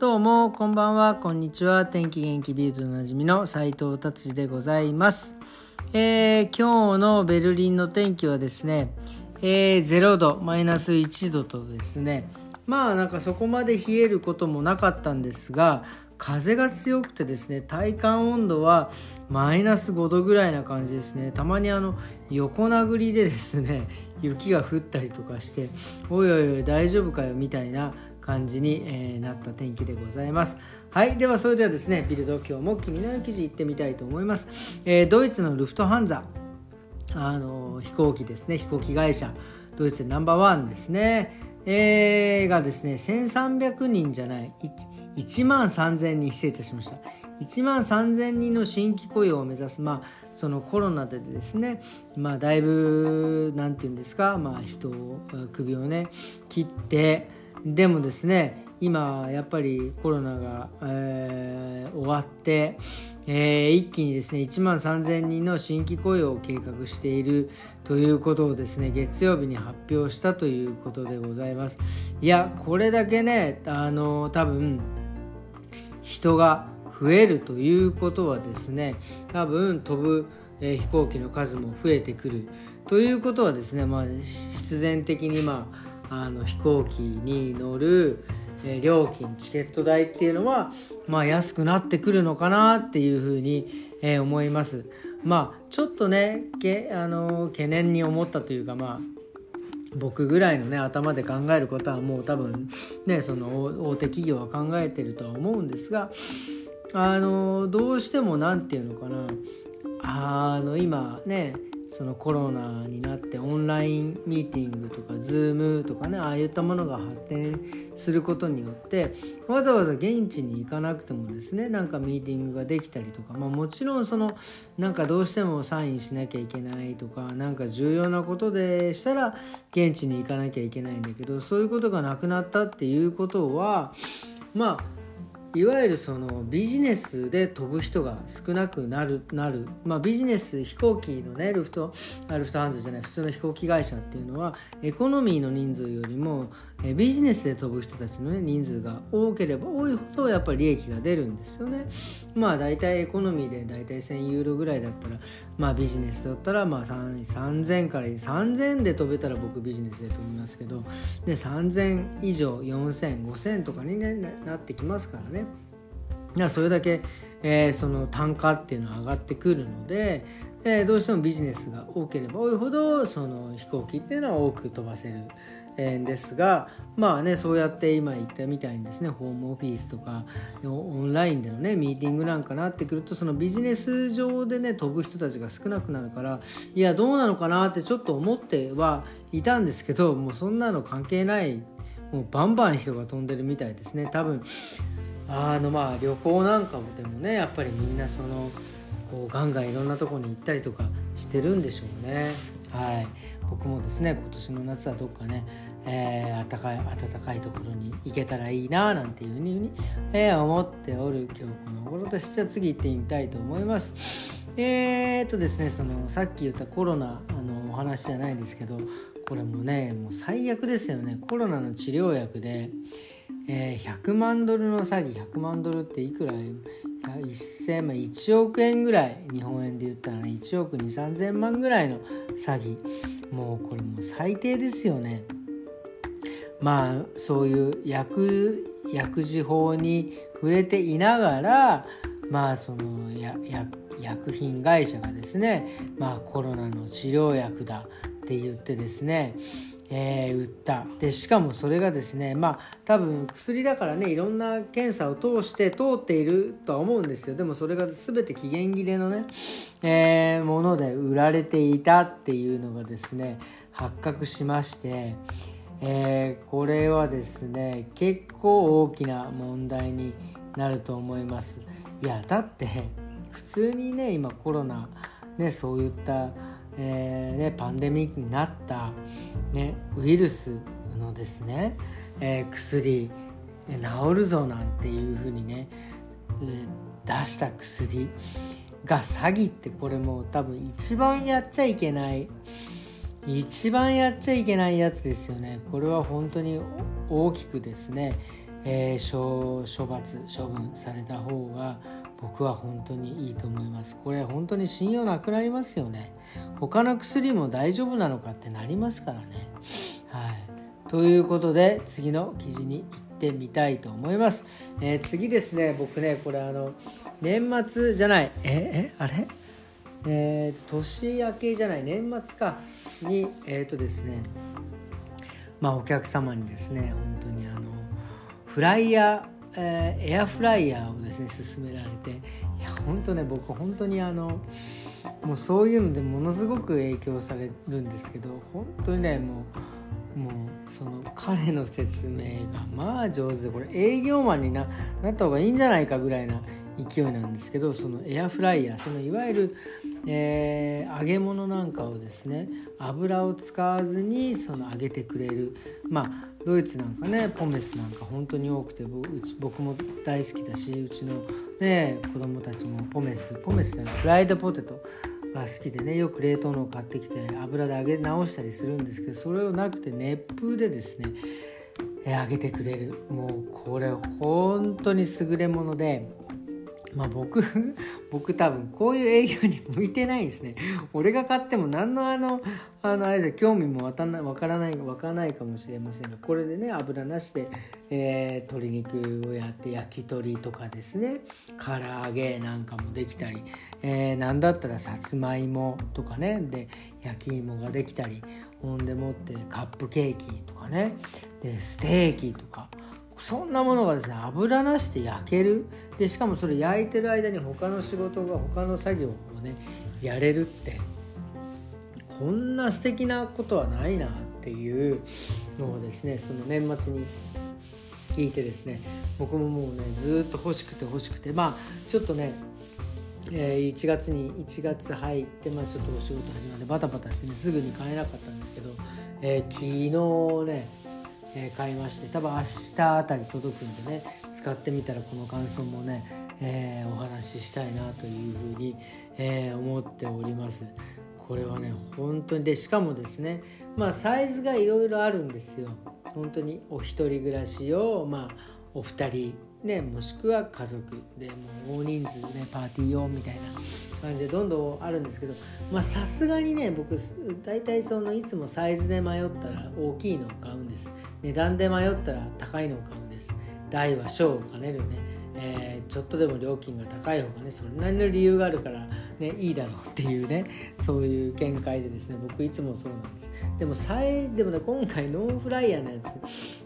どうもこんばんはこんにちは。天気元気ビートでおなじみの斉藤達治でございます、えー今日のベルリンの天気はですね、えー0度マイナス1度とですねまあなんかそこまで冷えることもなかったんですが風が強くてですね体感温度はマイナス5度ぐらいな感じですね。たまにあの横殴りでですね雪が降ったりとかしておいおいおい大丈夫かよみたいな感じに、えーなった天気でございます。はいではそれではですねビルド今日も気になる記事いってみたいと思います、えードイツのルフトハンザ。あの飛行機ですね。飛行機会社。ドイツナンバーワンですね、えーがですね1300人じゃない。1万3000人失礼いたしました。1万3000人の新規雇用を目指す。まあそのコロナでですね。まあだいぶなんていうんですか。まあ人を首をね切ってでもですね今やっぱりコロナが、えー終わって、えー一気にですね1万3000人の新規雇用を計画しているということをですね月曜日に発表したということでございます。いやこれだけねあの多分人が増えるということはですね多分飛ぶ、えー飛行機の数も増えてくるということはですね、まあ、必然的に、まあ、あの飛行機に乗る、料金チケット代っていうのは、まあ、安くなってくるのかなっていうふうに、え思います。まあちょっとねけあの懸念に思ったというかまあ僕ぐらいのね頭で考えることはもう多分ねその大手企業は考えてるとは思うんですがあのどうしても何て言うのかなあの今ねそのコロナになってオンラインミーティングとか Zoom とかねああいったものが発展することによってわざわざ現地に行かなくてもですねなんかミーティングができたりとか、まあ、もちろんそのなんかどうしてもサインしなきゃいけないとかなんか重要なことでしたら現地に行かなきゃいけないんだけどそういうことがなくなったっていうことはまあいわゆるそのビジネスで飛ぶ人が少なくなるなる、まあ、ビジネス飛行機のねルフトルフトハンズじゃない普通の飛行機会社っていうのはエコノミーの人数よりもえビジネスで飛ぶ人たちの、ね、人数が多ければ多いほどやっぱり利益が出るんですよね。まあ大体エコノミーで大体1000ユーロぐらいだったらまあビジネスだったらまあ3000から3000で飛べたら僕ビジネスで飛びますけどで3000以上40005000とかに、ね、なってきますからね。いやそれだけ、えーその単価っていうのは上がってくるので、えーどうしてもビジネスが多ければ多いほどその飛行機っていうのは多く飛ばせる、ですがまあねそうやって今言ったみたいにですねホームオフィスとかオオンラインでのねミーティングなんかなってくるとそのビジネス上でね飛ぶ人たちが少なくなるからいやどうなのかなってちょっと思ってはいたんですけどもうそんなの関係ないもうバンバン人が飛んでるみたいですね。多分あのまあ旅行なんかもでもねやっぱりみんなそのこうガンガンいろんなとこに行ったりとかしてるんでしょうね。はい。僕もですね今年の夏はどっかね、えー、暖かい暖かいところに行けたらいいななんていうふうに、えー思っておる今日この頃です。じゃあ次行ってみたいと思います。えー、っとですねそのさっき言ったコロナあのお話じゃないですけどこれもねもう最悪ですよね。コロナの治療薬でえー100万ドルの詐欺100万ドルっていくら1000万1億円ぐらい日本円で言ったらね1億2 3 0 0万ぐらいの詐欺。もうこれもう最低ですよね。まあそういう薬薬事法に触れていながらまあそのやや薬品会社がですねまあコロナの治療薬だって言ってですねえー売った。でしかもそれがですねまあ多分薬だからねいろんな検査を通して通っているとは思うんですよ。でもそれが全て期限切れのね、えーもので売られていたっていうのがですね発覚しまして、えーこれはですね結構大きな問題になると思います。いやだって普通にね今コロナねそういったえーね、パンデミックになった、ね、ウイルスのですね、えー薬治るぞなんていうふうにね、出した薬が詐欺ってこれもう多分一番やっちゃいけない一番やっちゃいけないやつですよね。これは本当に大きくですね、えー、処罰処分された方が僕は本当にいいと思います。これ本当に信用なくなりますよね。他の薬も大丈夫なのかってなりますからね。はい。ということで次の記事に行ってみたいと思います、えー、次ですね。僕ねこれあの年末じゃない。ええあれ？えー、年明けじゃない年末かにえっ、ー、とですねまあお客様にですね本当にあのフライヤーえー、エアフライヤーをですね勧められていや本当ね僕本当にあのもうそういうのでものすごく影響されるんですけど本当にねもうもうその彼の説明がまあ上手でこれ営業マンにななった方がいいんじゃないかぐらいな勢いなんですけどそのエアフライヤーそのいわゆるえー、揚げ物なんかをですね油を使わずにその揚げてくれるまあドイツなんかねポメスなんか本当に多くて僕も大好きだしうちの、ね、子供たちもポメスポメスってのはフライドポテトが好きでねよく冷凍のを買ってきて油で揚げ直したりするんですけどそれをなくて熱風でですね揚げてくれる。もうこれ本当に優れものでまあ僕、僕多分こういう営業に向いてないですね。俺が買っても何のあの、あの、あれです興味もわからない、わからない、わからないかもしれませんが、これでね、油なしで、えー、鶏肉をやって焼き鳥とかですね、唐揚げなんかもできたり、えー、なんだったらさつまいもとかね、で、焼き芋ができたり、ほんでもってカップケーキとかね、で、ステーキとか、そんなものがですね油なしで焼ける。でしかもそれ焼いてる間に他の仕事が他の作業をねやれるって。こんな素敵なことはないなっていうのをですねその年末に聞いてですね僕ももうねずっと欲しくて欲しくて。まあちょっとねえー、1月に1月入って、まあ、ちょっとお仕事始まってバタバタしてねすぐに買えなかったんですけど、えー、昨日ねえー、買いまして多分明日あたり届くんでね使ってみたらこの感想もね、えー、お話ししたいなというふうに、えー、思っております。これはね本当にでしかもですねまあサイズがいろいろあるんですよ。本当にお一人暮らしをまあお二人ねもしくは家族。でもう大人数ねパーティー用みたいな感じでどんどんあるんですけどまあさすがにね僕大体そのいつもサイズで迷ったら大きいのを買うんです。値段で迷ったら高いのを買うんです。大は小を兼ねるね、えー、ちょっとでも料金が高い方がねそれなりの理由があるからねいいだろうっていうねそういう見解でですね僕いつもそうなんです。でもさえでもね今回ノンフライヤーのやつ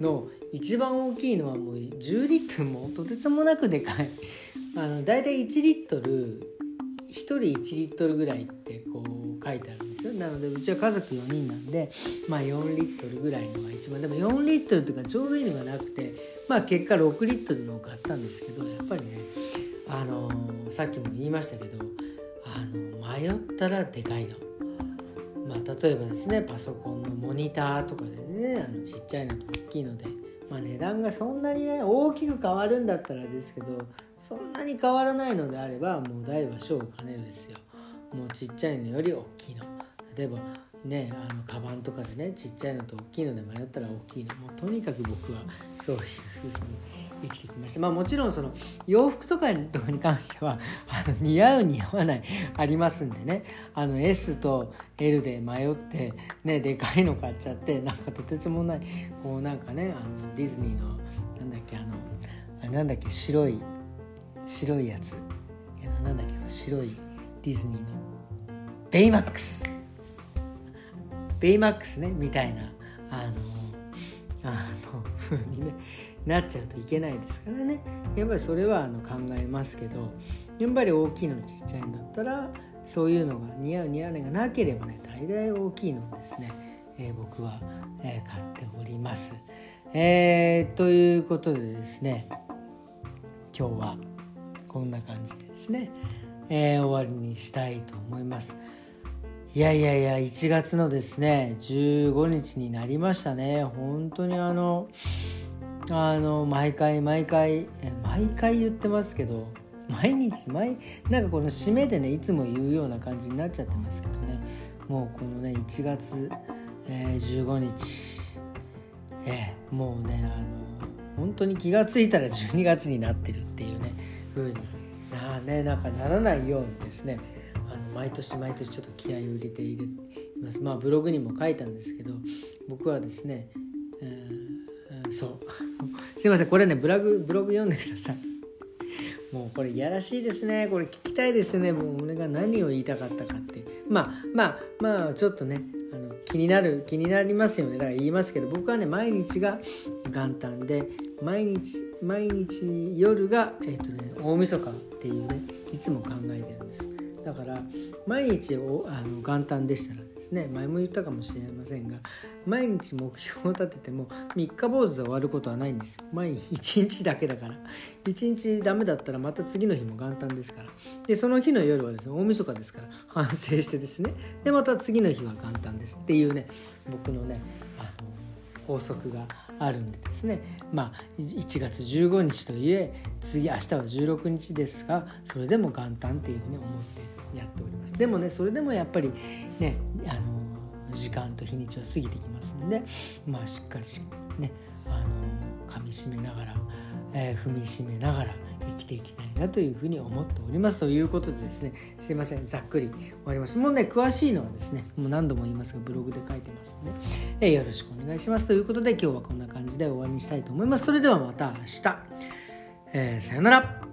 の一番大きいのはもう10リットルもとてつもなくでかい あの大体1リットル1人1リットルぐらいってこう書いてあるんですよなのでうちは家族4人なんでまあ4リットルぐらいのが一番でも4リットルとかちょうどいいのがなくてまあ結果6リットルのを買ったんですけどやっぱりねあのー、さっきも言いましたけどあの迷ったらでかいの。まあ、例えばですねパソコンのモニターとかでねあのちっちゃいのと大きいので、まあ、値段がそんなにね大きく変わるんだったらですけどそんなに変わらないのであればもう大は小を兼ねるですよ。もうちっちゃいのより大きいの。例えばねあのカバンとかでねちっちゃいのと大きいので迷ったら大きいの。もうとにかく僕はそういうふうに生きてきました。まあもちろんその洋服とかとかに関してはあの似合う似合わないありますんでね。あの S と L で迷ってねでかいの買っちゃってなんかとてつもないこうなんかねあのディズニーのなんだっけあのあなんだっけ白い白いやつ。いやなんだっけ白いディズニーの。ベイマックス。ベイマックスねみたいなあのあの風にねなっちゃうといけないですからね。やっぱりそれはあの考えますけどやっぱり大きいのちっちゃいんだったらそういうのが似合う似合わないがなければね大概大きいのをですね、えー、僕は、えー、買っております。えー、ということでですね今日はこんな感じでですね、えー、終わりにしたいと思います。いやいやいや1月のですね15日になりましたね。本当にあのあの毎回毎回毎回言ってますけど毎日毎なんかこの締めでねいつも言うような感じになっちゃってますけどね。もうこのね1月、えー、15日、えー、もうねあの本当に気が付いたら12月になってるっていうね風にな,、ね、なんかならないようにですね毎年毎年ちょっと気合を入れています。まあブログにも書いたんですけど僕はですね、えー、そう。すいません。これねブログブログ読んでください。もうこれいやらしいですね。これ聞きたいですね。もう俺が何を言いたかったかって。まあまあまあちょっとねあの気になる気になりますよね。だから言いますけど僕はね毎日が元旦で毎日毎日夜がえっ、ー、とね大晦日っていうねいつも考えてるんです。だから毎日おあの元旦でしたらですね前も言ったかもしれませんが毎日目標を立てても3日坊主で終わることはないんですよ。毎日1日だけだから。1日ダメだったらまた次の日も元旦ですから。でその日の夜はですね大晦日ですから反省してですね。でまた次の日は元旦ですっていうね僕のねあの法則があるんでですね。まあ1月15日といえ次明日は16日ですがそれでも元旦っていうふうに思ってやっております。でもねそれでもやっぱりねあの時間と日にちは過ぎてきますんでまあしっかりしねあの噛みしめながら、えー、踏みしめながら生きていきたいなというふうに思っておりますということでですねすいませんざっくり終わりました。もうね詳しいのはですねもう何度も言いますがブログで書いてますね、えー、よろしくお願いしますということで今日はこんな感じで終わりにしたいと思います。それではまた明日、えー、さよなら。